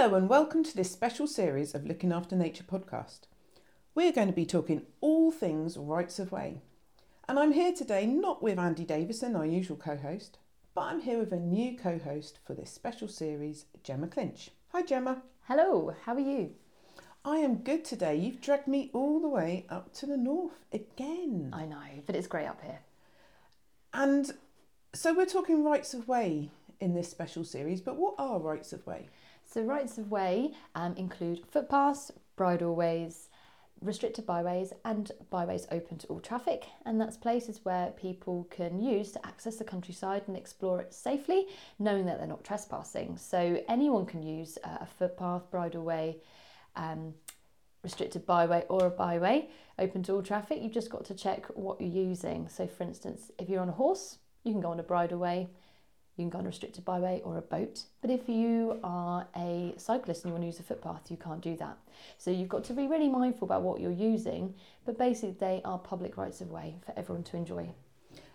Hello, and welcome to this special series of Looking After Nature podcast. We're going to be talking all things rights of way. And I'm here today not with Andy Davison, our usual co host, but I'm here with a new co host for this special series, Gemma Clinch. Hi, Gemma. Hello, how are you? I am good today. You've dragged me all the way up to the north again. I know, but it's great up here. And so we're talking rights of way in this special series, but what are rights of way? So, rights of way um, include footpaths, bridleways, restricted byways, and byways open to all traffic. And that's places where people can use to access the countryside and explore it safely, knowing that they're not trespassing. So, anyone can use uh, a footpath, bridleway, um, restricted byway, or a byway open to all traffic. You've just got to check what you're using. So, for instance, if you're on a horse, you can go on a bridleway you can go on a restricted byway or a boat. But if you are a cyclist and you want to use a footpath, you can't do that. So you've got to be really mindful about what you're using, but basically they are public rights of way for everyone to enjoy.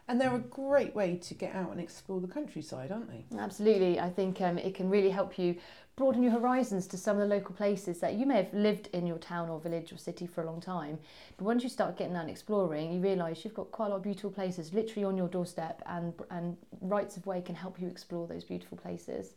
And they're a great way to get out and explore the countryside, aren't they? Absolutely. I think um, it can really help you broaden your horizons to some of the local places that you may have lived in your town or village or city for a long time. But once you start getting out and exploring, you realise you've got quite a lot of beautiful places literally on your doorstep, and, and Rights of Way can help you explore those beautiful places.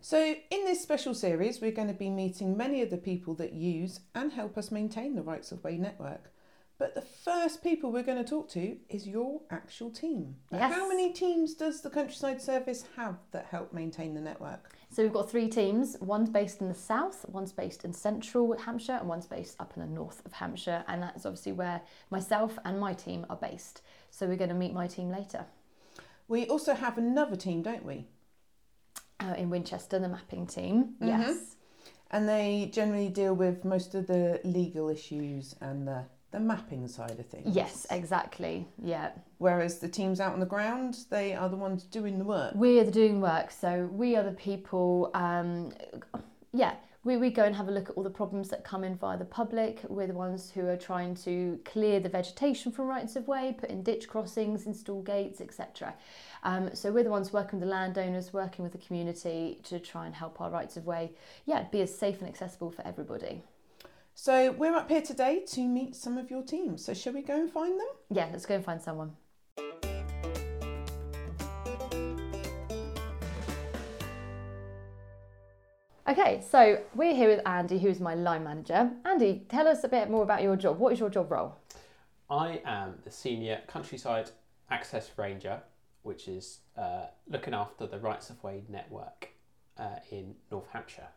So, in this special series, we're going to be meeting many of the people that use and help us maintain the Rights of Way network. But the first people we're going to talk to is your actual team. Yes. How many teams does the Countryside Service have that help maintain the network? So we've got three teams. One's based in the south, one's based in central Hampshire, and one's based up in the north of Hampshire. And that's obviously where myself and my team are based. So we're going to meet my team later. We also have another team, don't we? Uh, in Winchester, the mapping team. Mhm. Yes. And they generally deal with most of the legal issues and the, the mapping side of things. Yes, exactly. Yeah. Whereas the teams out on the ground, they are the ones doing the work. We are the doing work, so we are the people. Um, yeah, we, we go and have a look at all the problems that come in via the public. We're the ones who are trying to clear the vegetation from rights of way, put in ditch crossings, install gates, etc. Um, so we're the ones working with the landowners, working with the community to try and help our rights of way, yeah, be as safe and accessible for everybody. So we're up here today to meet some of your teams. So shall we go and find them? Yeah, let's go and find someone. Okay, so we're here with Andy, who's my line manager. Andy, tell us a bit more about your job. What is your job role? I am the senior countryside access ranger, which is uh, looking after the rights of way network uh, in North Hampshire.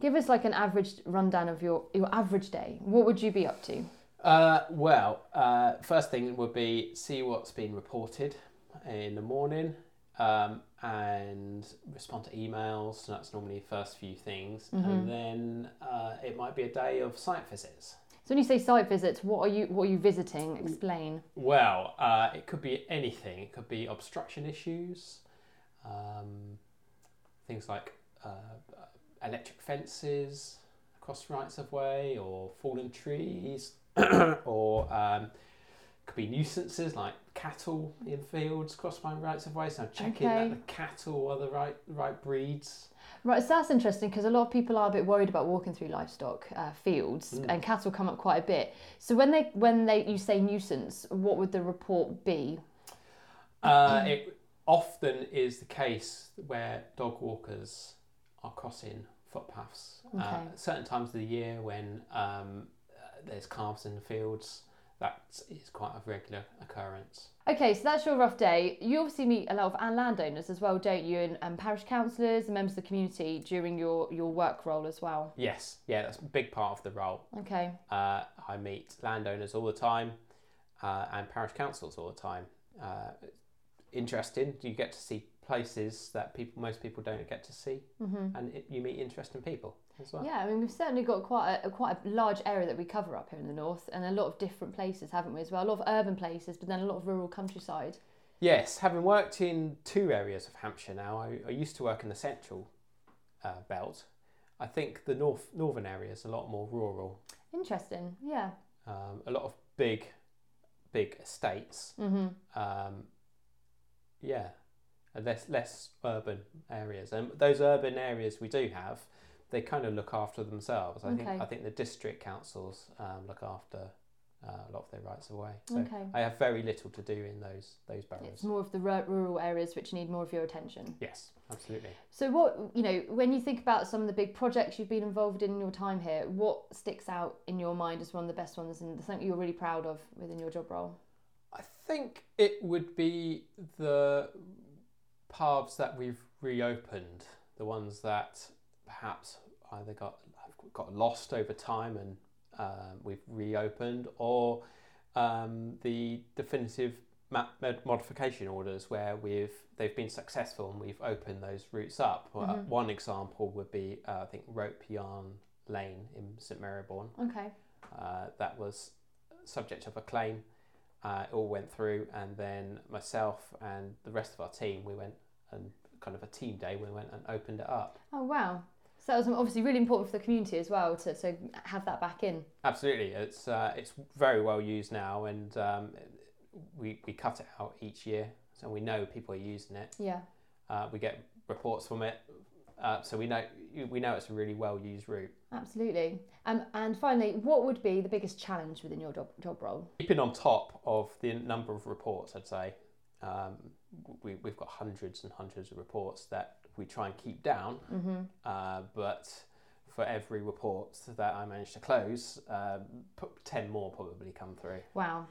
Give us like an average rundown of your, your average day. What would you be up to? Uh, well, uh, first thing would be see what's been reported in the morning um, and respond to emails. So that's normally the first few things, and then uh, it might be a day of site visits. So when you say site visits, what are you what are you visiting? Explain. Well, uh, it could be anything. It could be obstruction issues, um, things like uh, electric fences across rights of way, or fallen trees, or um, could be nuisances like cattle in fields cross my rights of way. So I'm checking Okay. that the cattle are the right right breeds. Right, so that's interesting because a lot of people are a bit worried about walking through livestock uh, fields, Mm. and cattle come up quite a bit. So when they when they you say nuisance, what would the report be? Uh, it often is the case where dog walkers are crossing footpaths. Uh, certain times of the year when um, uh, there's calves in the fields, that is quite a regular occurrence. Okay, so that's your rough day. You obviously meet a lot of landowners as well, don't you? And, and parish councillors and members of the community during your, your work role as well. Yes, yeah, that's a big part of the role. Okay. Uh, I meet landowners all the time uh, and parish councils all the time. Uh, interesting, do you get to see places that people most people don't get to see, hmm and it, you meet interesting people as well. Yeah, I mean we've certainly got quite a, quite a large area that we cover up here in the north, and a lot of different places, haven't we? As well, a lot of urban places, but then a lot of rural countryside. Yes, having worked in two areas of Hampshire now, I, I used to work in the central uh, belt. I think the north northern area is a lot more rural. Interesting. Yeah. Um, a lot of big, big estates. hmm Um, yeah, less less urban areas, and those urban areas we do have they kind of look after themselves. I Okay. think I think the district councils um, look after uh, a lot of their rights of way. So Okay. I have very little to do in those those boroughs. It's more of the ru- rural areas which need more of your attention. Yes, absolutely. So, what you know, when you think about some of the big projects you've been involved in in your time here, what sticks out in your mind as one of the best ones and something you're really proud of within your job role? I think it would be the paths that we've reopened, the ones that perhaps either got got lost over time and um, we've reopened, or um, the definitive ma- mod- modification orders where we've they've been successful and we've opened those routes up. Uh, Mhm. one example would be uh, I think Rope Yarn Lane in St Mary Bourne. Okay. Uh, that was subject of a claim. Uh, it all went through, and then myself and the rest of our team, we went and kind of a team day. We went and opened it up. Oh wow. So that was obviously really important for the community as well to, to have that back in. Absolutely, it's uh, it's very well used now, and um, we we cut it out each year, so we know people are using it. Yeah. Uh, we get reports from it, uh, so we know we know it's a really well used route. Absolutely. Um, and finally, what would be the biggest challenge within your job, job role? keeping on top of the number of reports, I'd say. Um, we, we've got hundreds and hundreds of reports that we try and keep down, Mm-hmm. uh, but for every report that I manage to close, um, put 10 more probably come through. Wow.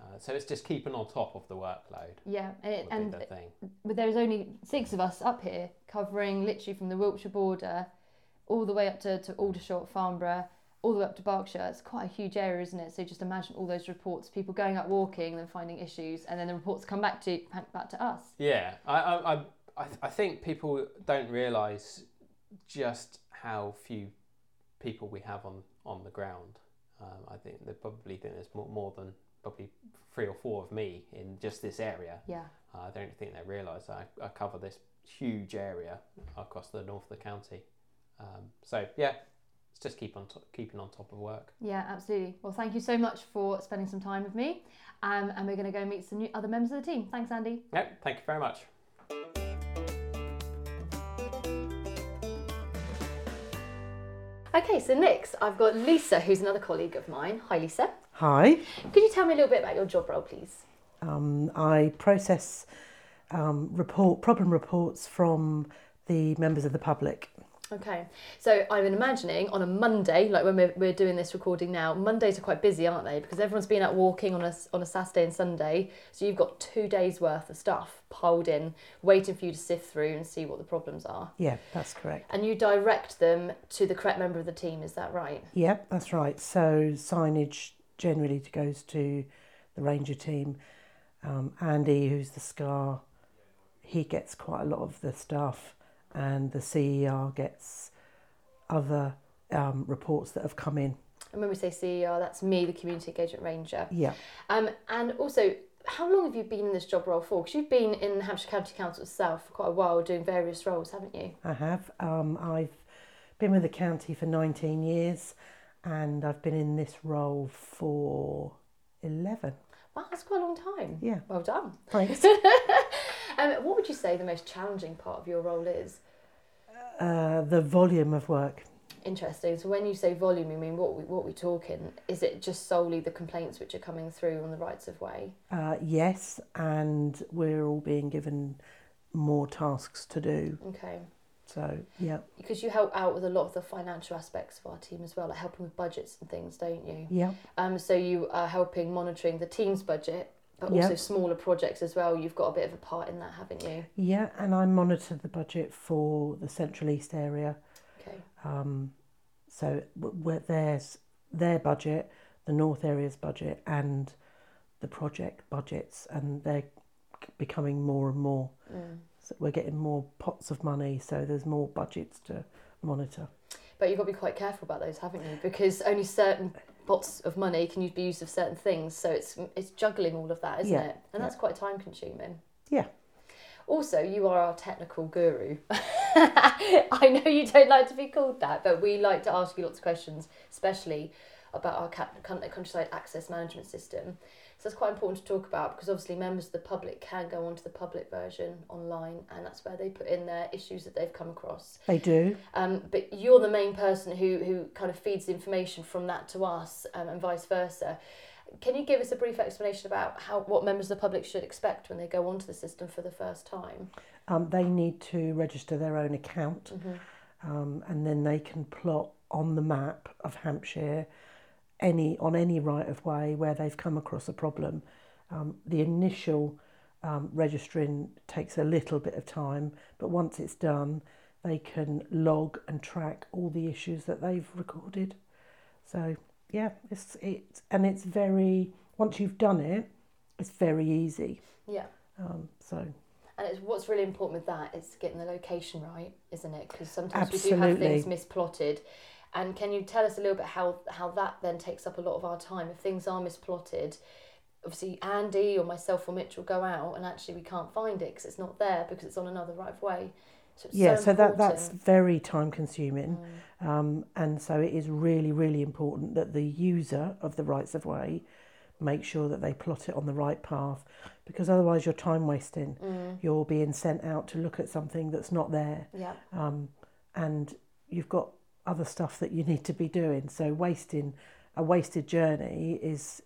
Uh, so it's just keeping on top of the workload Yeah. And, it, would and the thing. but there's only six of us up here covering literally from the Wiltshire border all the way up to, to Aldershot, Farnborough, all the way up to Berkshire. It's quite a huge area, isn't it? So just imagine all those reports, people going out walking, then finding issues, and then the reports come back to back to us. Yeah, I, I, I, I- think people don't realise just how few people we have on, on the ground. Um, I think they probably think there's more, more than probably three or four of me in just this area. Yeah. Uh, I don't think they realise I, I cover this huge area across the north of the county. Um, so yeah, it's just keep on to- keeping on top of work. Yeah, absolutely. Well, thank you so much for spending some time with me. Um, and we're going to go meet some new other members of the team. Thanks, Andy. Yeah, thank you very much. Okay, so next I've got Lisa, who's another colleague of mine. Hi, Lisa. Hi, Could you tell me a little bit about your job role, please? um, I process um, report problem reports from the members of the public. Okay, so I'm imagining on a Monday, like when we're, we're doing this recording now, Mondays are quite busy, aren't they? Because everyone's been out walking on a, on a Saturday and Sunday, so you've got two days worth of stuff piled in, waiting for you to sift through and see what the problems are. Yeah, that's correct. And you direct them to the correct member of the team, is that right? Yep, that's right. So signage generally goes to the ranger team. Um, Andy, who's the SCAR, he gets quite a lot of the stuff, and the CER gets other um, reports that have come in. And when we say CER, that's me, the Community Engagement Ranger. Yeah, Um, and also, how long have you been in this job role for? Because you've been in the Hampshire County Council itself for quite a while, doing various roles, haven't you? I have. Um, I've been with the county for 19 years, and I've been in this role for 11. Wow, that's quite a long time. Yeah, Well done. thanks. Um, what would you say the most challenging part of your role is? uh, the volume of work. Interesting. So when you say volume, you mean what we, what we talking? Is it just solely the complaints which are coming through on the rights of way? Uh, yes, and we're all being given more tasks to do. Okay. So, yeah, Because you help out with a lot of the financial aspects of our team as well, like helping with budgets and things, don't you? yeah, Um, so you are helping monitoring the team's budget, but Yeah. also smaller projects as well. You've got a bit of a part in that, haven't you? yeah, and I monitor the budget for the Central East area. Okay. Um, so, where there's their budget, the North area's budget, and the project budgets, and they're becoming more and more. Mm. So we're getting more pots of money, so there's more budgets to monitor. But you've got to be quite careful about those, haven't you? Because only certain pots of money can be used for certain things. So it's it's juggling all of that, isn't Yeah, it? And that's quite time consuming. Yeah. Also, you are our technical guru. I know you don't like to be called that, but we like to ask you lots of questions, especially about our countryside access management system. So it's quite important to talk about because obviously members of the public can go onto the public version online, and that's where they put in their issues that they've come across. They do. Um, but you're the main person who who kind of feeds the information from that to us, um, and vice versa. Can you give us a brief explanation about how what members of the public should expect when they go onto the system for the first time? Um, they need to register their own account, um, and then they can plot on the map of Hampshire any on any right of way where they've come across a problem. Um, the initial um, registering takes a little bit of time, but once it's done, they can log and track all the issues that they've recorded. So yeah, it's it and it's very once you've done it, it's very easy. Yeah. Um, so And it's, what's really important with that is getting the location right, isn't it? Because sometimes we do have Absolutely. things misplotted. And can you tell us a little bit how, how that then takes up a lot of our time? If things are misplotted, obviously Andy or myself or Mitch will go out and actually we can't find it because it's not there because it's on another right of way. So it's yeah, so, so, that that's very time consuming, Mm. um, and so it is really really important that the user of the rights of way make sure that they plot it on the right path, because otherwise you're time wasting. Mm. You're being sent out to look at something that's not there, Yeah. um, and you've got other stuff that you need to be doing. So wasting a wasted journey is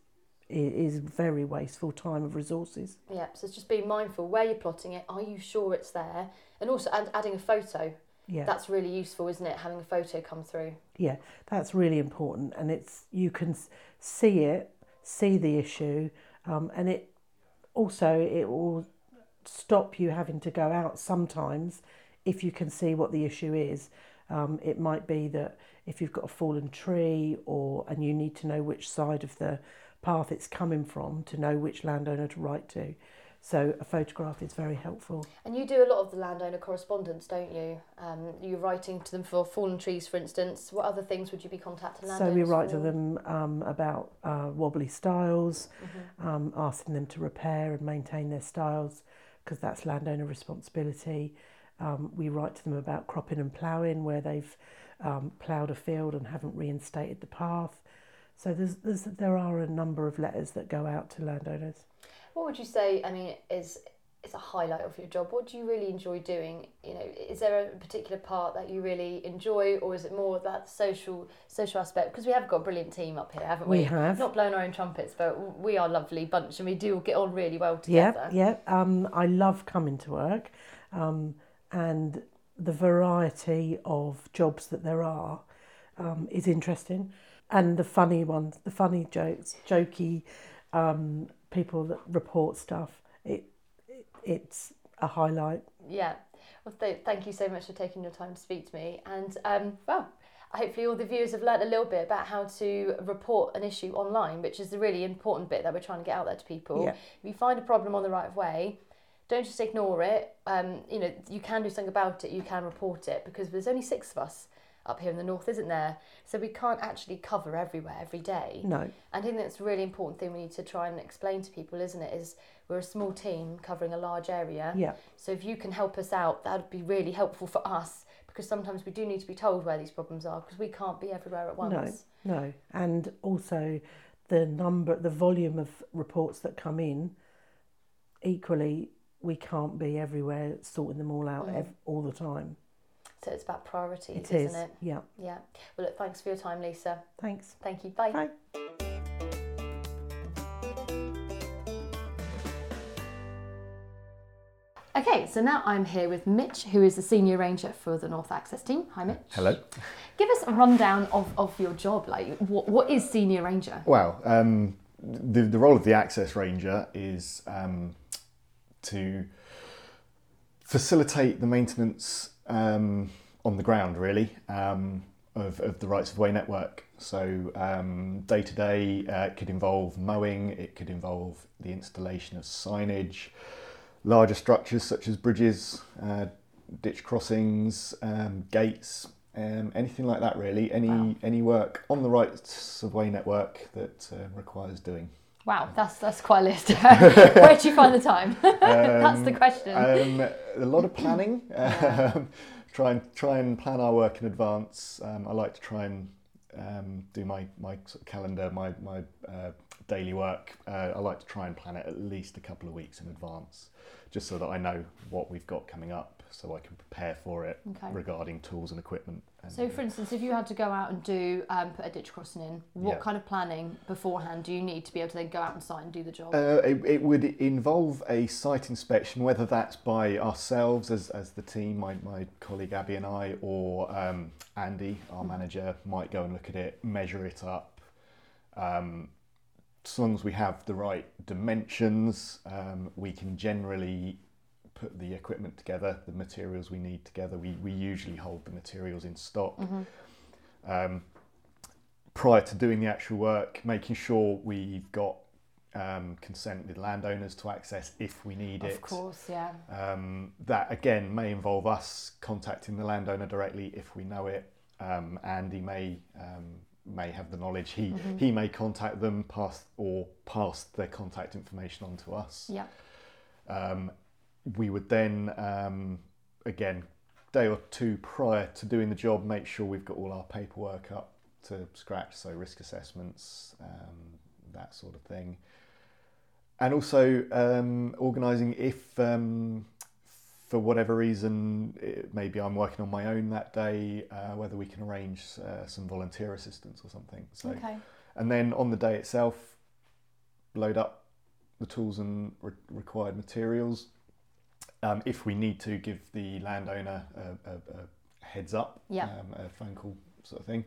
is very wasteful time of resources. Yeah, so it's just being mindful where you're plotting it. Are you sure it's there? And also and adding a photo. Yeah. That's really useful, isn't it? Having a photo come through. Yeah, that's really important, and it's you can see it, see the issue, um, and it also it will stop you having to go out sometimes if you can see what the issue is. Um, it might be that if you've got a fallen tree, or and you need to know which side of the path it's coming from to know which landowner to write to. So a photograph is very helpful. And you do a lot of the landowner correspondence, don't you? Um, you're writing to them for fallen trees, for instance. What other things would you be contacting landowners? So we write to them um, about uh, wobbly stiles, Mhm. um, asking them to repair and maintain their stiles because that's landowner responsibility. Um, we write to them about cropping and ploughing where they've um, ploughed a field and haven't reinstated the path. So there's, there's, there are a number of letters that go out to landowners. What would you say? I mean, is is a highlight of your job? What do you really enjoy doing? You know, is there a particular part that you really enjoy, or is it more that social social aspect? Because we have got a brilliant team up here, haven't we? We have. Not blowing our own trumpets, but we are a lovely bunch, and we do get on really well Yeah, together. yeah. Um, I love coming to work, um, and the variety of jobs that there are um, is interesting, and the funny ones, the funny jokes, jokey um, people that report stuff. It, it it's a highlight. Yeah. Well, th- thank you so much for taking your time to speak to me. And um, well, hopefully all the viewers have learnt a little bit about how to report an issue online, which is the really important bit that we're trying to get out there to people. Yeah. If you find a problem on the right of way, don't just ignore it. Um, you know, you can do something about it. You can report it because there's only six of us up here in the north, isn't there? So we can't actually cover everywhere every day. No, I think that's a really important thing we need to try and explain to people, isn't it? Is we're a small team covering a large area. yeah, So if you can help us out, that would be really helpful for us because sometimes we do need to be told where these problems are because we can't be everywhere at once. no, and also the number, the volume of reports that come in. Equally, we can't be everywhere sorting them all out Mm. ev- all the time. So it's about priorities, It isn't is. it? Yeah. Yeah. Well, look, thanks for your time, Lisa. Thanks. Thank you. Bye. Bye. Okay, so now I'm here with Mitch, who is the senior ranger for the North Access team. Hi, Mitch. Hello. Give us a rundown of, of your job. Like, what, what is senior ranger? Well, um, the, the role of the access ranger is um, to facilitate the maintenance um, on the ground, really, um, of, of the rights of way network. So, um, day to day, it could involve mowing, it could involve the installation of signage, larger structures such as bridges, uh, ditch crossings, um, gates, um, anything like that really. Any Wow. any work on the rights of way network that uh, requires doing. Wow, that's that's quite a list. Where do you find the time? that's the Um, question. Um, a lot of planning. Um, try and try and plan our work in advance. Um, I like to try and um, do my my sort of calendar, my my uh, daily work, uh, I like to try and plan it at least a couple of weeks in advance, just so that I know what we've got coming up, so I can prepare for it Okay. regarding tools and equipment. And, So, for instance, if you had to go out and do um, put a ditch crossing in, what Yeah. kind of planning beforehand do you need to be able to then go out and site and do the job? Uh, it, it would involve a site inspection, whether that's by ourselves as, as the team, my, my colleague Abby and I, or um, Andy, our Mhm. manager, might go and look at it, measure it up. Um, as long as we have the right dimensions, um, we can generally put the equipment together, the materials we need together. We, we usually hold the materials in stock hmm um, prior to doing the actual work, making sure we've got um, consent with landowners to access if we need it. Of course, yeah. Um, that again may involve us contacting the landowner directly if we know it. Um, Andy may um, may have the knowledge. He Mhm. he may contact them, pass or pass their contact information on to us. Yeah. Um, we would then, um, again, day or two prior to doing the job, make sure we've got all our paperwork up to scratch, so risk assessments, um, that sort of thing. And also um, organising if, um, for whatever reason, it, maybe I'm working on my own that day, uh, whether we can arrange uh, some volunteer assistance or something. So, Okay. and then on the day itself, load up the tools and re- required materials. Um, if we need to, give the landowner a, a, a heads up, Yeah. um, a phone call sort of thing,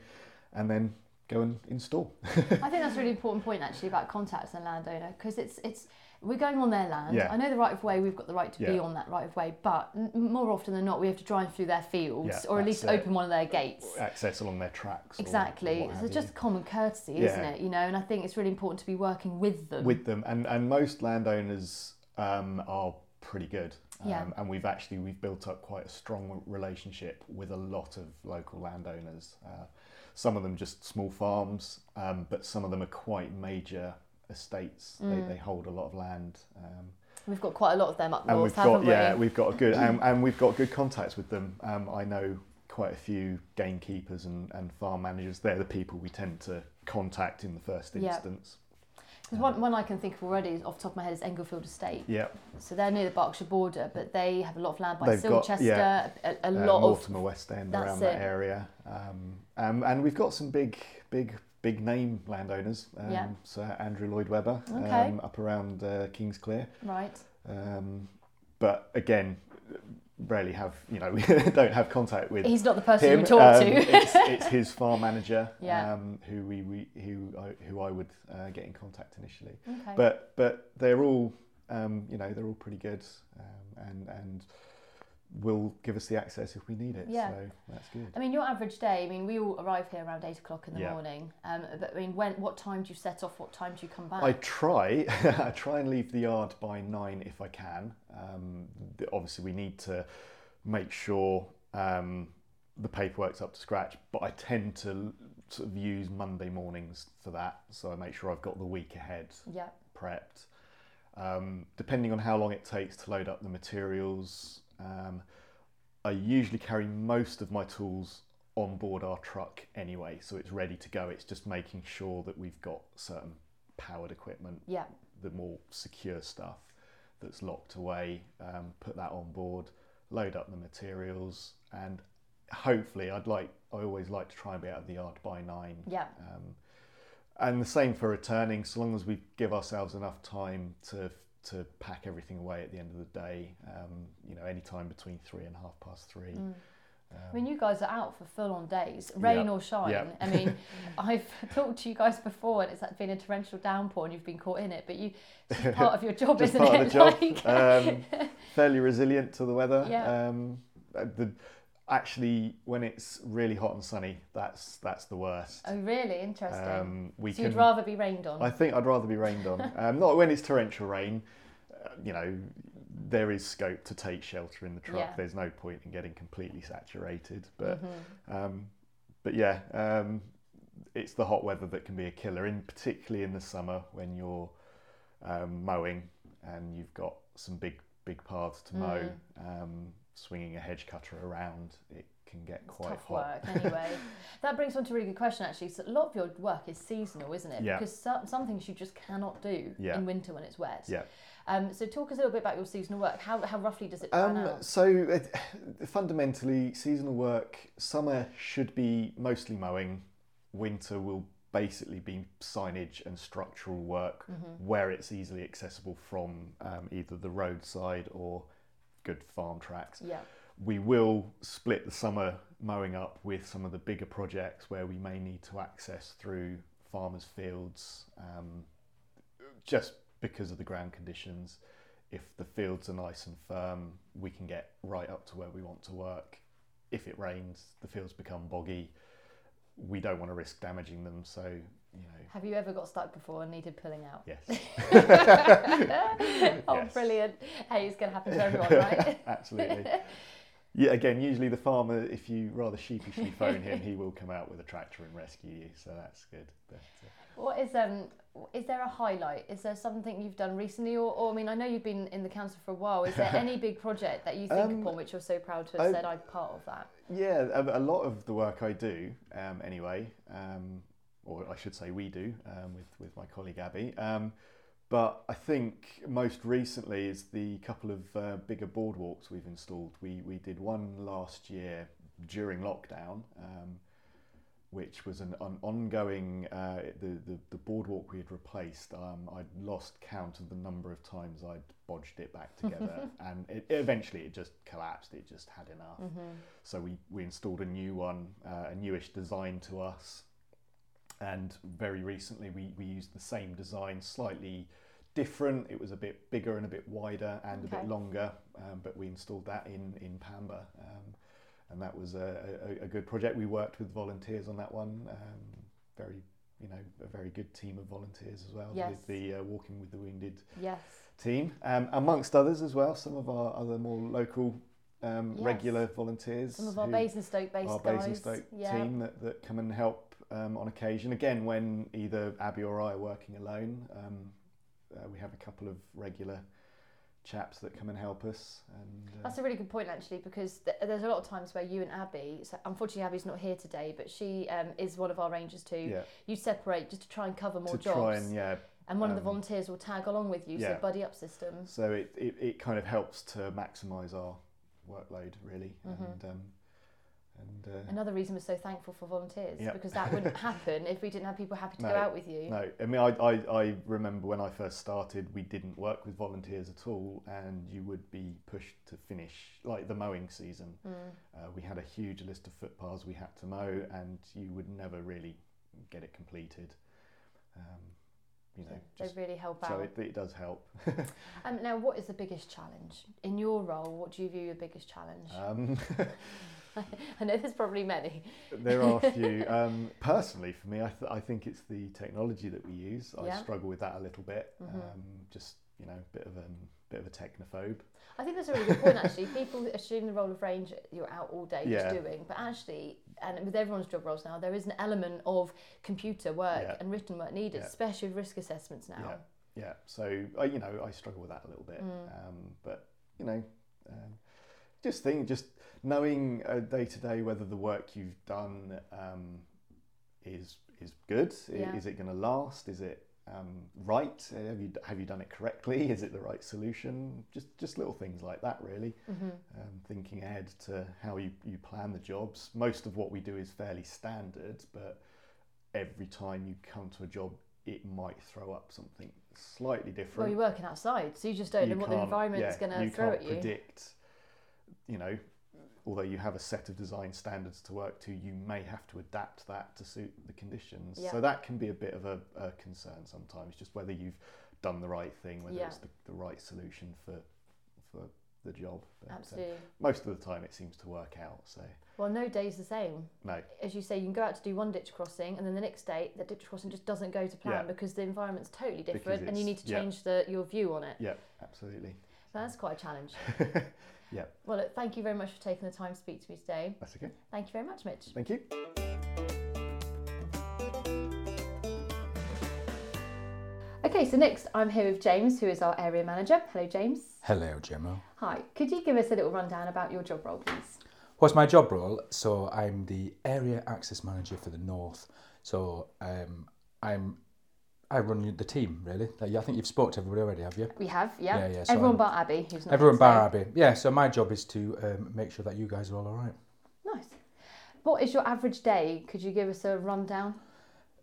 and then go and install. I think that's a really important point actually about contacts and landowner because it's it's we're going on their land. Yeah. I know the right of way. We've got the right to be on that right of way, but n- more often than not, we have to drive through their fields Yeah, or at least it. open one of their gates. Access along their tracks. or- or Exactly. So it's just common courtesy, isn't it? You know, and I think it's really important to be working with them. with them, and and most landowners um, are pretty good. Um, Yeah. And we've actually we've built up quite a strong relationship with a lot of local landowners. Uh, some of them just small farms, um, but some of them are quite major estates. They, Mm. they hold a lot of land. Um, We've got quite a lot of them up and north, we've haven't got we? yeah we've got a good and, and we've got good contacts with them um, I know quite a few gamekeepers and, and farm managers they're the people we tend to contact in the first instance 'Cause one, one I can think of already off the top of my head is Englefield Estate. yeah So they're near the Berkshire border, but they have a lot of land by They've got- Silchester, yeah. a, a uh, lot of Mortimer West End around that area um, um, and we've got some big big big name landowners um, Yeah. so Andrew Lloyd Webber Okay. um, up around uh, Kingsclere right. um, but again rarely have you know we don't have contact with He's not the person him. you talk um, to. it's, it's his farm manager, Yeah. um, who we, we who I, who I would uh, get in contact initially. okay. But but they're all um, you know they're all pretty good, um, and and will give us the access if we need it. Yeah. So that's good. I mean, your average day. I mean, we all arrive here around eight o'clock in the Yeah. morning. Um, but I mean, when? What time do you set off? What time do you come back? I try I try and leave the yard by nine if I can. Um, obviously, we need to make sure um, the paperwork's up to scratch, but I tend to sort of use Monday mornings for that. So I make sure I've got the week ahead yeah. prepped. Um, depending on how long it takes to load up the materials, um, I usually carry most of my tools on board our truck anyway, so it's ready to go. It's just making sure that we've got certain powered equipment, Yeah. the more secure stuff that's locked away, um, put that on board, load up the materials, and hopefully, I'd like I always like to try and be out of the yard by nine. Yeah. Um, and the same for returning, so long as we give ourselves enough time to to pack everything away at the end of the day. Um, you know, any time between three and half past three. Mm. Um, I mean, you guys are out for full on days, rain Yeah, or shine. yeah. I mean, I've talked to you guys before, and it's been a torrential downpour, and you've been caught in it. But you, it's part of your job, isn't it? of the job. Like- um, fairly resilient to the weather. Yeah. Um, uh, the, actually, when it's really hot and sunny, that's that's the worst. oh, really interesting. Um, we so can. you'd rather be rained on. I think I'd rather be rained on. Um, not when it's torrential rain. Uh, you know, there is scope to take shelter in the truck. Yeah. There's no point in getting completely saturated. But Mhm. um, but yeah, um, it's the hot weather that can be a killer, in particularly in the summer when you're um, mowing and you've got some big big paths to mow, um, swinging a hedge cutter around, it can get It's quite tough hot. work anyway. that brings on to a really good question actually. So a lot of your work is seasonal, isn't it? Yeah. Because some, some things you just cannot do Yeah. in winter when it's wet. Yeah. Um, so talk us a little bit about your seasonal work. How, how roughly does it Um, out? so it, fundamentally, seasonal work, summer should be mostly mowing, winter will basically be signage and structural work Mm-hmm. where it's easily accessible from um, either the roadside or good farm tracks. Yeah. We will split the summer mowing up with some of the bigger projects where we may need to access through farmers' fields um, just because of the ground conditions. If the fields are nice and firm, we can get right up to where we want to work. If it rains, the fields become boggy. We don't want to risk damaging them, so you know, Have you ever got stuck before and needed pulling out? yes, oh, Yes. brilliant. Hey, it's going to happen to everyone, right? absolutely. Yeah, again, usually the farmer, if you rather sheepishly phone him, he will come out with a tractor and rescue you, so that's good. But, uh, What is um is there a highlight? Is there something you've done recently, or, or I mean, I know you've been in the council for a while. Is there any big project that you think Um, upon which you're so proud to have I- said I'm part of that? Yeah, a, a lot of the work I do, um, anyway, um, or I should say we do um, with, with my colleague Abby. Um, but I think most recently is the couple of uh, bigger boardwalks we've installed. We, we did one last year during lockdown, um, which was an, an ongoing, uh, the, the, the boardwalk we had replaced. Um, I'd lost count of the number of times I'd bodged it back together, and it, eventually it just collapsed. It just had enough. So we, we installed a new one, uh, a newish design to us. And very recently we, we used the same design, slightly different. It was a bit bigger and a bit wider and a bit longer, um, but we installed that in, in Pamber. Um, and that was a, a, a good project. We worked with volunteers on that one. Um, very, you know, a very good team of volunteers as well. Yes. With the uh, Walking with the Wounded Yes. team, um, amongst others as well. Some of our other more local, um, Yes. regular volunteers. Some of our who- Basingstoke based our guys. Basingstoke yeah. team that, that come and help um, on occasion. Again, when either Abby or I are working alone, um, uh, we have a couple of regular chaps that come and help us. And uh, That's a really good point, actually, because th- there's a lot of times where you and Abby, so unfortunately Abby's not here today, but she um, is one of our rangers too. yeah, You separate just to try and cover more to jobs, try and yeah. and one of the um, volunteers will tag along with you. yeah. So buddy up system. So it, it, it kind of helps to maximise our workload really, Mhm. and um, and uh, Another reason we're so thankful for volunteers Yeah. because that wouldn't happen if we didn't have people happy to No, go out with you. No, I mean, I, I, I remember when I first started, we didn't work with volunteers at all, and you would be pushed to finish, like the mowing season. Mm. Uh, we had a huge list of footpaths we had to mow, and you would never really get it completed. Um, you know, they really help so out. it, it does help. Um, now, what is the biggest challenge in your role? What do you view your biggest challenge? Um, I know there's probably many. there are a few. Um, personally, for me, I, th- I think it's the technology that we use. I Yeah. struggle with that a little bit. Mhm. Um, just you know, bit of a bit of a technophobe. I think that's a really good point. Actually, people assume the role of range you're out all day Yeah. just doing, but actually, and with everyone's job roles now, there is an element of computer work Yeah. and written work needed, especially with risk assessments now. Yeah. So I, you know, I struggle with that a little bit. Mm. Um, but you know, um, just think, just knowing day to day whether the work you've done um, is is good. Yeah. Is it going to last? Is it um, right? Have you have you done it correctly? Is it the right solution? Just just little things like that, really. hmm Um, thinking ahead to how you, you plan the jobs. Most of what we do is fairly standard, but every time you come to a job, it might throw up something slightly different. Well, you're working outside, so you just don't You know what the can't- environment is yeah, going to throw at you. predict, you know, although you have a set of design standards to work to, you may have to adapt that to suit the conditions. Yeah. So that can be a bit of a, a concern sometimes, just whether you've done the right thing, whether Yeah. it's the, the right solution for for the job. But, uh, Absolutely. most of the time, it seems to work out. So Well, no day's the same. no, As you say, you can go out to do one ditch crossing, and then the next day, the ditch crossing just doesn't go to plan Yeah. because the environment's totally different, and you need to change the your view on it. yeah, absolutely. So that's quite a challenge. Yeah. Well, look, thank you very much for taking the time to speak to me today. That's okay. Thank you very much, Mitch. Thank you. Okay, Okay, so next I'm here with James, who is our area manager. Hello, James. Hello, Gemma. Hi. Could you give us a little rundown about your job role, please? What's my job role? So I'm the area access manager for the north. So um, I'm I run the team really. I think you've spoke to everybody already, have you? We have, yeah. Yeah, yeah, so Everyone I'm- but Abby, who's not Everyone bar. Abby. Yeah. So my job is to um, make sure that you guys are all alright. Nice. What is your average day? Could you give us a rundown?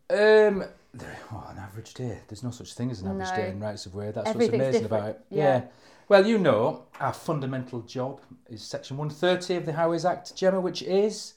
Um, there- what an average day. There's no such thing as an average No. day in rights of way. That's what's amazing different, about it. yeah. Well, you know, our fundamental job is Section 130 of the Highways Act, Gemma, which is,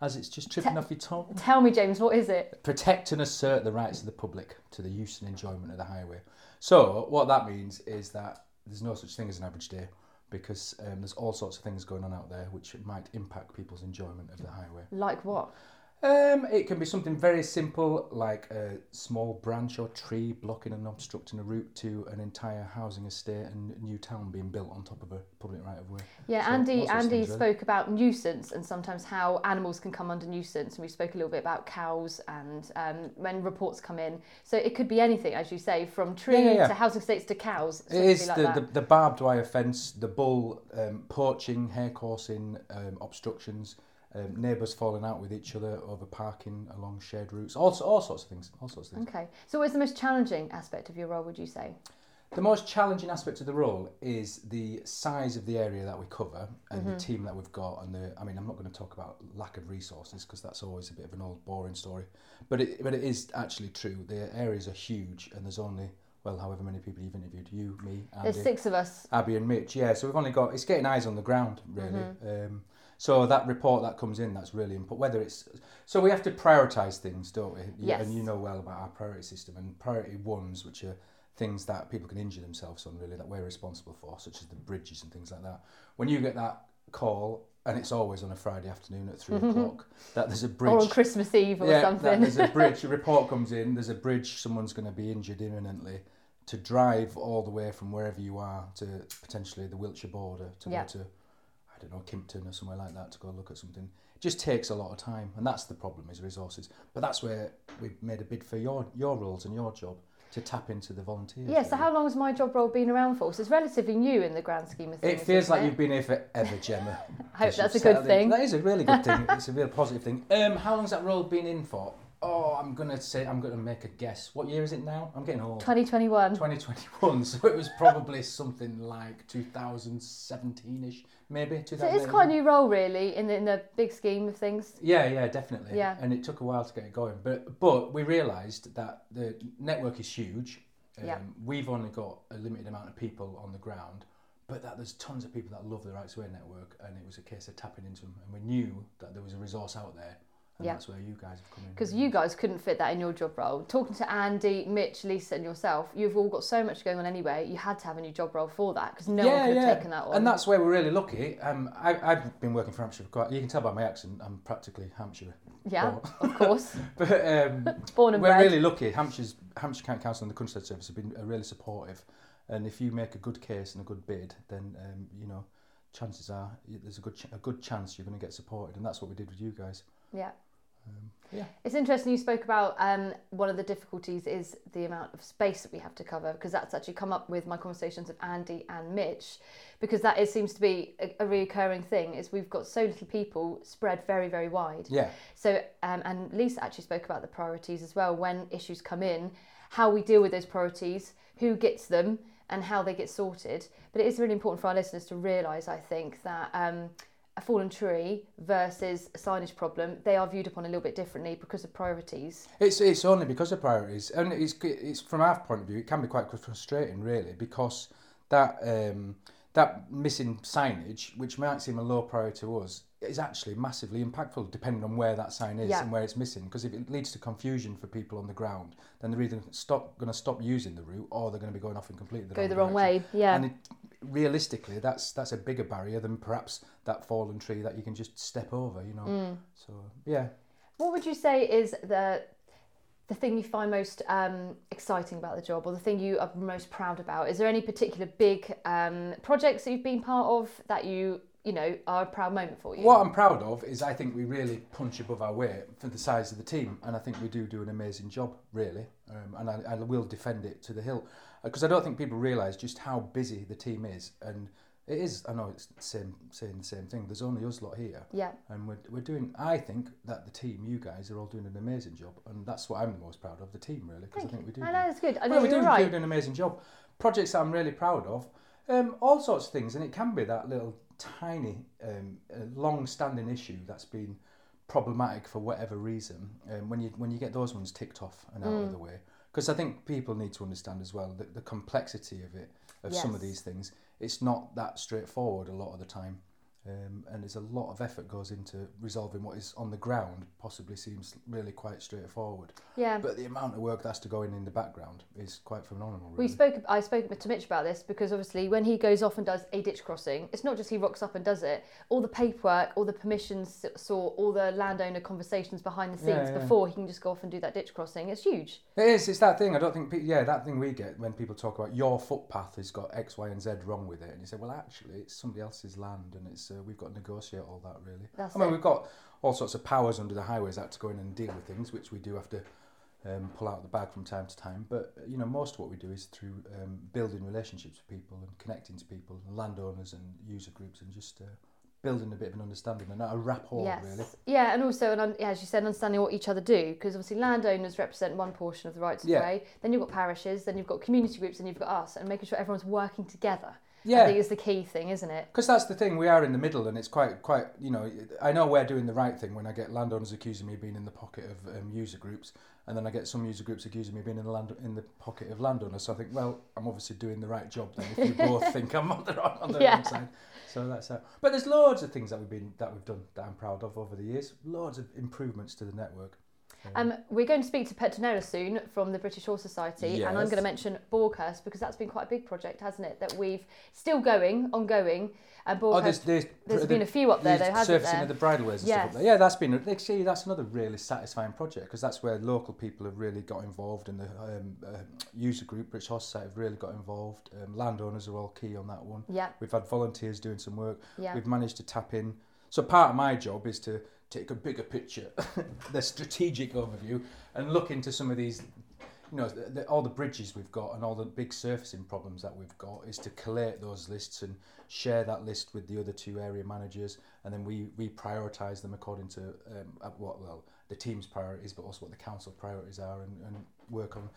as it's just tripping Te- off your tongue, Tell me, James, what is it? protect and assert the rights of the public to the use and enjoyment of the highway. So, what that means is that there's no such thing as an average day because um, there's all sorts of things going on out there which might impact people's enjoyment of the highway. Like what? Um, it can be something very simple like a small branch or tree blocking and obstructing a route to an entire housing estate and new town being built on top of a public right of way. Yeah, So, Andy. all sorts of Andy things, really. spoke about nuisance and sometimes how animals can come under nuisance, and we spoke a little bit about cows and um, when reports come in. So it could be anything, as you say, from tree yeah, yeah. to housing estates to cows. It is like the, the, the barbed wire fence, the bull um, poaching, hare coursing, um, obstructions, um, neighbours falling out with each other over parking along shared routes, all, all sorts of things. All sorts of things. Okay. So, what is the most challenging aspect of your role? Would you say? The most challenging aspect of the role is the size of the area that we cover and Mm-hmm. the team that we've got. And the, I mean, I'm not going to talk about lack of resources because that's always a bit of an old boring story. But it, but it is actually true. The areas are huge, and there's only well, however many people you've interviewed, you, me, Andy. There's six of us. Abby and Mitch, yeah. So we've only got it's getting eyes on the ground really. Mm-hmm. Um, so that report that comes in, that's really important. Whether it's so we have to prioritise things, don't we? Yes. And you know well about our priority system and priority ones, which are things that people can injure themselves on, really, that we're responsible for, such as the bridges and things like that. When you get that call, and it's always on a Friday afternoon at 3 mm-hmm. o'clock, that there's a bridge Or on Christmas Eve or yeah, something. there's a bridge. A report comes in. There's a bridge. Someone's going to be injured imminently. To drive all the way from wherever you are to potentially the Wiltshire border to Yeah. go to, I don't know, Kimpton or somewhere like that to go look at something. It just takes a lot of time, and that's the problem is resources. But that's where we've made a bid for your your roles and your job to tap into the volunteers. yeah, so how long has my job role been around for? So it's relatively new in the grand scheme of things. It feels like it? you've been here forever, Gemma. I hope that's a good settled in. thing. That is a really good thing. it's a real positive thing. Um, how long's that role been in for? Oh, I'm gonna say I'm gonna make a guess. What year is it now? I'm getting old. 2021. 2021. So it was probably something like 2017ish, maybe. So it's quite a new role, really, in the, in the big scheme of things. Yeah, yeah, definitely. Yeah. And it took a while to get it going, but but we realised that the network is huge. Um, Yeah. We've only got a limited amount of people on the ground, but that there's tons of people that love the Rights Way network, and it was a case of tapping into them, and we knew that there was a resource out there, and Yeah. that's where you guys have come in. Because you guys couldn't fit that in your job role. Talking to Andy, Mitch, Lisa, and yourself, you've all got so much going on anyway. You had to have a new job role for that because no one could have taken that on. And that's where we're really lucky. Um, I, I've been working for Hampshire for quite. You can tell by my accent, I'm practically Hampshire. yeah, But, of course. but um, Born and we're bred. really lucky. Hampshire's Hampshire County Council and the Countryside Service have been uh, really supportive. And if you make a good case and a good bid, then um, you know, chances are there's a good ch- a good chance you're going to get supported, and that's what we did with you guys. Yeah. Um, yeah. It's interesting you spoke about um, one of the difficulties is the amount of space that we have to cover because that's actually come up with my conversations with Andy and Mitch because that is, seems to be a, a reoccurring thing is we've got so little people spread very very wide. Yeah. So um, and Lisa actually spoke about the priorities as well when issues come in, how we deal with those priorities, who gets them, and how they get sorted. But it is really important for our listeners to realise, I think, that um, a fallen tree versus a signage problem, they are viewed upon a little bit differently because of priorities. It's it's only because of priorities, and it's it's from our point of view, it can be quite frustrating, really, because that um, that missing signage, which might seem a low priority to us, is actually massively impactful, depending on where that sign is Yeah. and where it's missing. Because if it leads to confusion for people on the ground, then they're either stop going to stop using the route, or they're going to be going off in completely the Go wrong the wrong direction. way, yeah. And it, realistically, that's that's a bigger barrier than perhaps that fallen tree that you can just step over. You know. Mm. So yeah. What would you say is the the thing you find most um, exciting about the job, or the thing you are most proud about? Is there any particular big um, projects that you've been part of that you you know, are a proud moment for you? What I'm proud of is I think we really punch above our weight for the size of the team, and I think we do do an amazing job, really. Um, and I, I will defend it to the hill because I don't think people realise just how busy the team is, and it is. I know it's same saying the same thing. There's only us lot here, Yeah. and we're, we're doing. I think that the team, you guys, are all doing an amazing job, and that's what I'm the most proud of. The team, really, because I think we do. I know it's good. I well, know we're you're doing, right. doing an amazing job. Projects that I'm really proud of, um, all sorts of things, and it can be that little tiny, um, uh, long-standing issue that's been problematic for whatever reason. Um, when you when you get those ones ticked off and out Mm. of the way, because I think people need to understand as well the, the complexity of it, of some of these things. It's not that straightforward a lot of the time. Um, and there's a lot of effort goes into resolving what is on the ground possibly seems really quite straightforward Yeah. but the amount of work that has to go in in the background is quite phenomenal. We spoke. I spoke to Mitch about this because obviously, when he goes off and does a ditch crossing, it's not just he rocks up and does it. All the paperwork, all the permissions, saw all the landowner conversations behind the scenes Yeah, yeah. before he can just go off and do that ditch crossing. It's huge. It is. It's that thing. I don't think. pe- Yeah, that thing we get when people talk about your footpath has got X, Y, and Z wrong with it, and you say, well, actually, it's somebody else's land, and it's uh, we've got to negotiate all that. Really. That's I mean, it. we've got all sorts of powers under the Highways Act to go in and deal with things, which we do have to um, pull out of the bag from time to time. But you know, most of what we do is through um, building relationships with people and connecting to people, and landowners and user groups, and just uh, building a bit of an understanding and a rapport. yes. Really. Yeah, and also, and yeah, as you said, understanding what each other do, because obviously landowners represent one portion of the rights of Yeah. way. Then you've got parishes, then you've got community groups, and you've got us, and making sure everyone's working together. I Yeah. think is the key thing, isn't it? Because that's the thing, we are in the middle, and it's quite, quite, you know, I know we're doing the right thing when I get landowners accusing me of being in the pocket of um, user groups, and then I get some user groups accusing me of being in the land in the pocket of landowners. So I think, well, I'm obviously doing the right job then. If you both think I'm on the wrong, on the Yeah. wrong side, so that's that. But there's loads of things that we've been that we've done that I'm proud of over the years. Loads of improvements to the network. Um, we're going to speak to Petronella soon from the British Horse Society, and I'm going to mention Borghurst because that's been quite a big project, hasn't it? That we've still going, ongoing. And Oh, there's there's, there's the- been a few up there, the though, hasn't surfacing there? of the bridleways and stuff up there. Yeah, that's been see that's another really satisfying project because that's where local people have really got involved and the um, uh, user group British Horse Society have really got involved. Um, landowners are all key on that one. Yeah, We've had volunteers doing some work. yeah, We've managed to tap in. So part of my job is to take a bigger picture, the strategic overview, and look into some of these. You know, the, the, all the bridges we've got and all the big surfacing problems that we've got is to collate those lists and share that list with the other two area managers, and then we we prioritise them according to um, at what well the team's priorities, but also what the council priorities are, and, and work on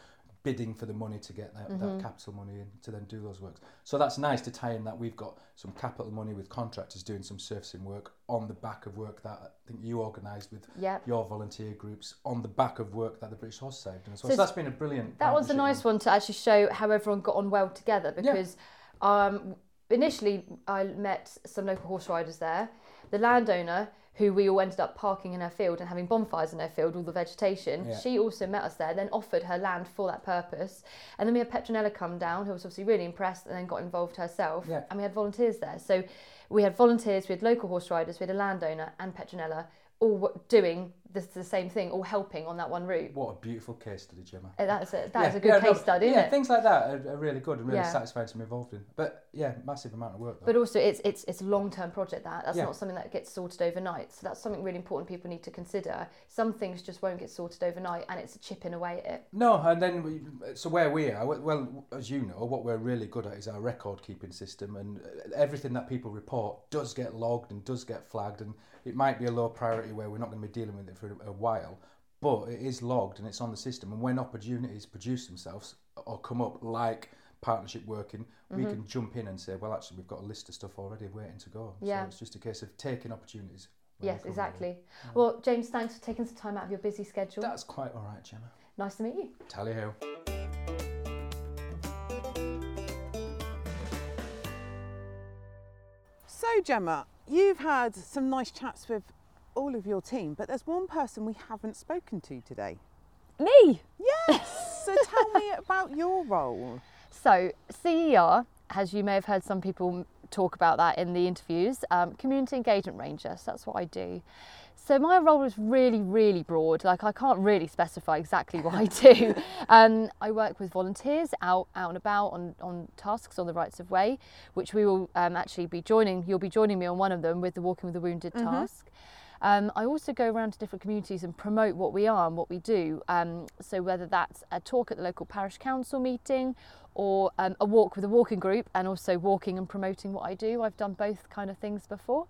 bidding for the money to get that, Mm-hmm. that capital money in to then do those works. So that's nice to tie in that we've got some capital money with contractors doing some surfacing work on the back of work that I think you organised with yeah. your volunteer groups on the back of work that the British Horse Society done as well. So So, that's been a brilliant. That was a nice one to actually show how everyone got on well together because um, initially I met some local horse riders there. The landowner, who we all ended up parking in her field and having bonfires in her field, all the vegetation, Yeah. she also met us there, then offered her land for that purpose. And then we had Petronella come down, who was obviously really impressed and then got involved herself. Yeah. And we had volunteers there. So we had volunteers, we had local horse riders, we had a landowner and Petronella all doing the, the same thing, all helping on that one route. What a beautiful case study, Gemma. Uh, That's a, that Yeah, is a good yeah, case no, study, yeah, isn't it? things like that are, are really good and really Yeah. satisfying to be involved in. But yeah, massive amount of work. Though. But also, it's it's it's a long term project. That that's Yeah. not something that gets sorted overnight. So that's something really important people need to consider. Some things just won't get sorted overnight, and it's chipping away at it. No, and then we, so where we are, well, as you know, what we're really good at is our record keeping system, and uh, everything that people report does get logged and does get flagged, and it might be a low priority where we're not going to be dealing with it for a while, but it is logged and it's on the system, and when opportunities produce themselves or come up, like partnership working, we Mm-hmm. can jump in and say, well, actually, we've got a list of stuff already waiting to go. Yeah. So it's just a case of taking opportunities. Yes, come, really. exactly. Well, James, thanks for taking some time out of your busy schedule. That's quite all right, Gemma. nice to meet you. Tally ho. So, Gemma, you've had some nice chats with all of your team, but there's one person we haven't spoken to today. Me. Yes. so tell me about your role. So CER, as you may have heard some people talk about that in the interviews. Um, community engagement ranger, so that's what I do. So my role is really, really broad. Like I can't really specify exactly what I do. Um, I work with volunteers out, out and about on, on tasks on the rights of way, which we will um, actually be joining. You'll be joining me on one of them with the Walking with the Wounded Mhm. task. Um, I also go around to different communities and promote what we are and what we do. Um, so whether that's a talk at the local parish council meeting or um, a walk with a walking group and also walking and promoting what I do. I've done both kind of things before.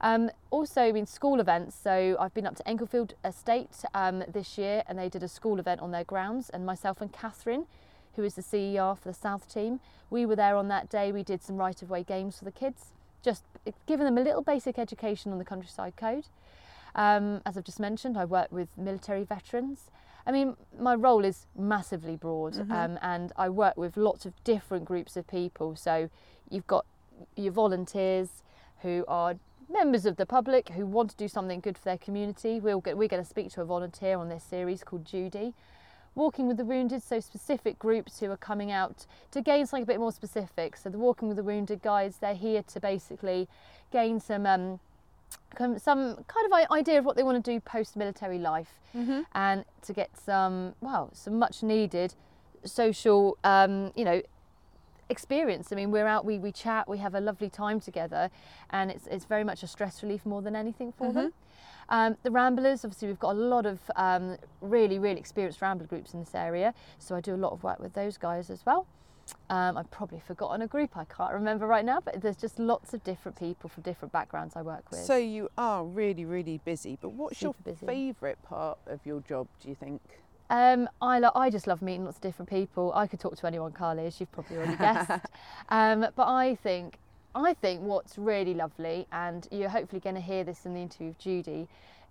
Um, also in school events, so I've been up to Englefield Estate um, this year and they did a school event on their grounds and myself and Catherine, who is the CER for the South team, we were there on that day. We did some right of way games for the kids, just giving them a little basic education on the countryside code. Um, as I've just mentioned, I work with military veterans. I mean, my role is massively broad, Mhm. um, and I work with lots of different groups of people. So you've got your volunteers who are members of the public who want to do something good for their community. We'll get, we're going to speak to a volunteer on this series called Judy. Walking with the Wounded, so specific groups who are coming out to gain something a bit more specific. So the Walking with the Wounded guys, they're here to basically gain some um, some kind of idea of what they want to do post military life Mhm. and to get some well some much needed social um, you know experience i mean we're out we, we chat we have a lovely time together and it's, it's very much a stress relief more than anything for them um, the ramblers obviously we've got a lot of um, really really experienced rambler groups in this area so i do a lot of work with those guys as well um, I've probably forgotten a group I can't remember right now, but there's just lots of different people from different backgrounds I work with. So you are really, really busy. But what's your Super busy. favourite part of your job? Do you think? Um, I, lo- I just love meeting lots of different people. I could talk to anyone, Carly, as you've probably already guessed. um, but I think, I think what's really lovely, and you're hopefully going to hear this in the interview with Judy,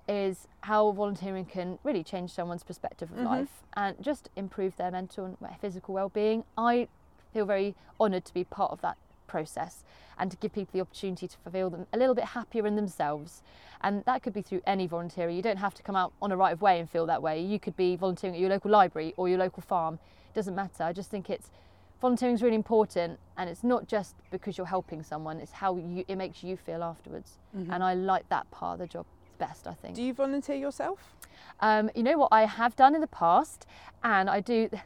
is how volunteering can really change someone's perspective of Mhm. life and just improve their mental and physical well-being. I feel very honoured to be part of that process and to give people the opportunity to feel them a little bit happier in themselves. And that could be through any volunteering. You don't have to come out on a right of way and feel that way. You could be volunteering at your local library or your local farm. It doesn't matter. I just think it's volunteering is really important and it's not just because you're helping someone, it's how you it makes you feel afterwards. And I like that part of the job best, I think. Do you volunteer yourself? Um, you know what I have done in the past, and I do.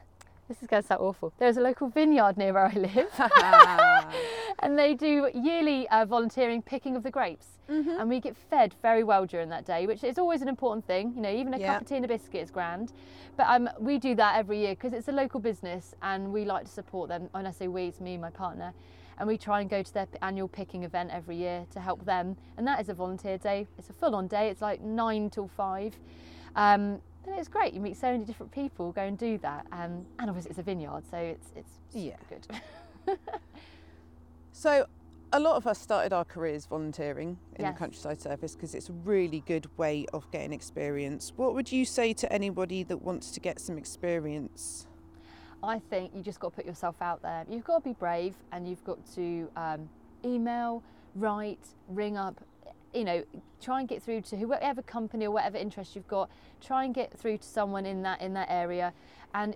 This is going to sound awful. There's a local vineyard near where I live, and they do yearly uh, volunteering picking of the grapes. And we get fed very well during that day, which is always an important thing. You know, even a Yeah. cup of tea and a biscuit is grand. But um, we do that every year because it's a local business, and we like to support them. When I say we, it's me and my partner. And we try and go to their annual picking event every year to help them. And that is a volunteer day. It's a full on day. It's like nine till five. Um, and it's great. You meet so many different people. Go and do that. Um, and obviously, it's a vineyard, so it's it's super Yeah. good. So, a lot of us started our careers volunteering in Yes. the countryside service because it's a really good way of getting experience. What would you say to anybody that wants to get some experience? I think you just got to put yourself out there. You've got to be brave, and you've got to um, email, write, ring up. You know, try and get through to whoever company or whatever interest you've got. Try and get through to someone in that in that area, and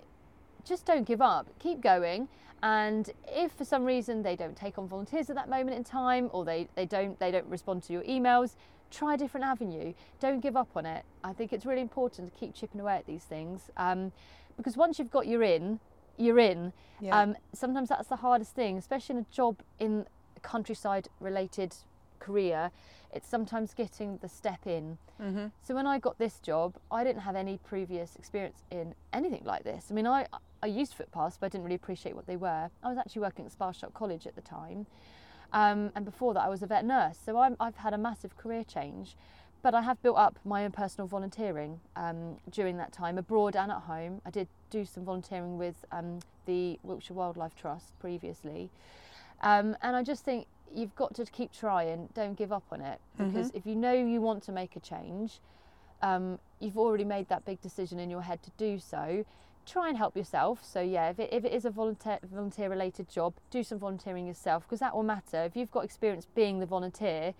just don't give up. Keep going. And if for some reason they don't take on volunteers at that moment in time, or they, they don't they don't respond to your emails, try a different avenue. Don't give up on it. I think it's really important to keep chipping away at these things, um, because once you've got your in, you're in. Yeah. Um, sometimes that's the hardest thing, especially in a job in a countryside related career. It's sometimes getting the step in. Mhm. So when I got this job, I didn't have any previous experience in anything like this. I mean, I, I used footpaths, but I didn't really appreciate what they were. I was actually working at Sparsholt College at the time. Um, and before that, I was a vet nurse. So I'm, I've had a massive career change. But I have built up my own personal volunteering um, during that time, abroad and at home. I did do some volunteering with um, the Wiltshire Wildlife Trust previously. Um, and I just think you've got to keep trying, don't give up on it. Because if you know you want to make a change, um, you've already made that big decision in your head to do so. Try and help yourself. So yeah, if it, if it is a volunteer volunteer related job, do some volunteering yourself because that will matter. If you've got experience being the volunteer,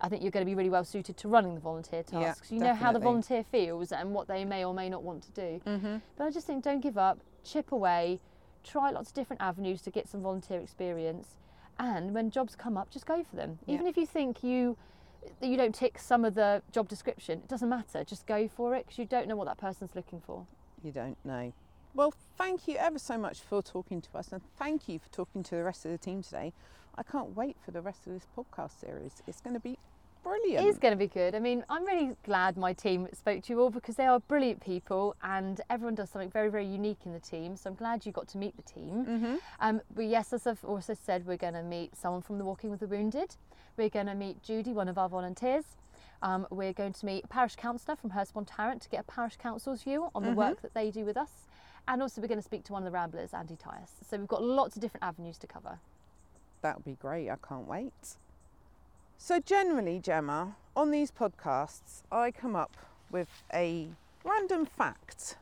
I think you're going to be really well suited to running the volunteer Yeah, tasks. you know how the volunteer feels and what they may or may not want to do. Mhm. But I just think don't give up, chip away, try lots of different avenues to get some volunteer experience. And when jobs come up, just go for them. Yeah. Even if you think you that you don't tick some of the job description, it doesn't matter. Just go for it because you don't know what that person's looking for. You don't know. Well, thank you ever so much for talking to us, and thank you for talking to the rest of the team today. I can't wait for the rest of this podcast series. It's going to be brilliant. It is going to be good. I mean, I'm really glad my team spoke to you all because they are brilliant people and everyone does something very, very unique in the team. So I'm glad you got to meet the team. Mm-hmm. Um, but yes, as I've also said, we're going to meet someone from the Walking with the Wounded. We're going to meet Judy, one of our volunteers. Um, we're going to meet a parish councillor from Hurstbourne Tarrant to get a parish council's view on the Mhm. work that they do with us. And also, we're going to speak to one of the ramblers, Andy Tyus. So we've got lots of different avenues to cover. That'll be great. I can't wait. So, generally, Gemma, on these podcasts, I come up with a random fact.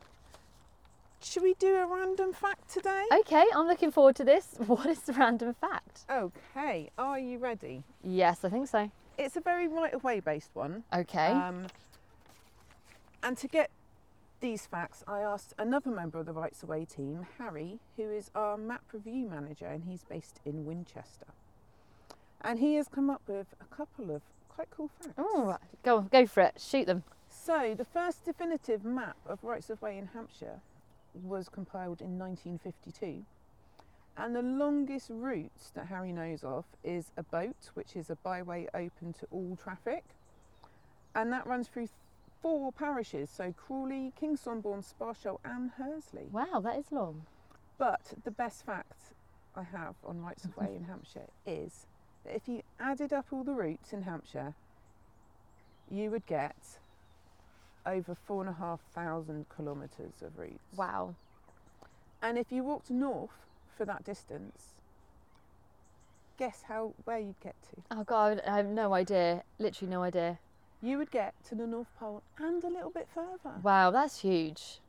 Should we do a random fact today? Okay, I'm looking forward to this. What is the random fact? Okay, are you ready? Yes, I think so. It's a very right of way based one. Okay. Um, and to get these facts, I asked another member of the Rights Away team, Harry, who is our map review manager, and he's based in Winchester. And he has come up with a couple of quite cool facts. oh, go go for it. Shoot them. So, the first definitive map of rights of way in Hampshire was compiled in 1952. And the longest route that Harry knows of is a boat, which is a byway open to all traffic. And that runs through four parishes so Crawley, Kingstonbourne, Sparsholt, and Hursley. Wow, that is long. But the best fact I have on rights of way in Hampshire is that if you added up all the routes in Hampshire, you would get over four and a half thousand kilometres of routes. Wow. And if you walked north for that distance, guess how where you'd get to? Oh God, I have no idea. Literally no idea. You would get to the North Pole and a little bit further. Wow, that's huge.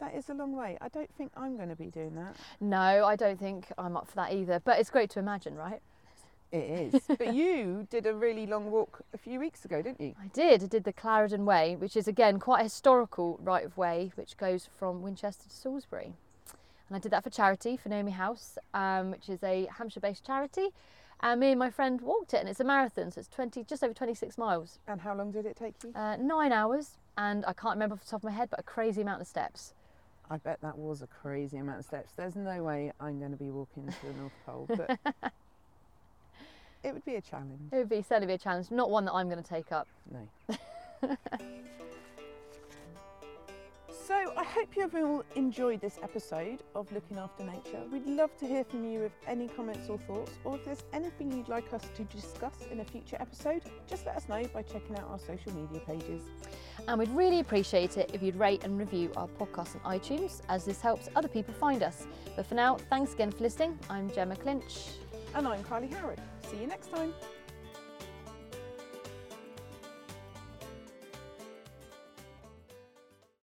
That is a long way. I don't think I'm going to be doing that. No, I don't think I'm up for that either. But it's great to imagine, right? It is. but you did a really long walk a few weeks ago, didn't you? I did. I did the Clarendon Way, which is again quite a historical right of way, which goes from Winchester to Salisbury. And I did that for charity for Naomi House, um, which is a Hampshire-based charity. And me and my friend walked it, and it's a marathon, so it's 20, just over 26 miles, And how long did it take you? uh, nine hours, and I can't remember off the top of my head, but a crazy amount of steps. I bet that was a crazy amount of steps. There's no way I'm going to be walking to the North Pole, but it would be a challenge. It would be certainly be a challenge, not one that I'm going to take up. No. so I hope you've all enjoyed this episode of Looking After Nature. We'd love to hear from you with any comments or thoughts, or if there's anything you'd like us to discuss in a future episode, just let us know by checking out our social media pages. And we'd really appreciate it if you'd rate and review our podcast on iTunes, as this helps other people find us. But for now, thanks again for listening. I'm Gemma Clinch. And I'm Carly Howard. See you next time.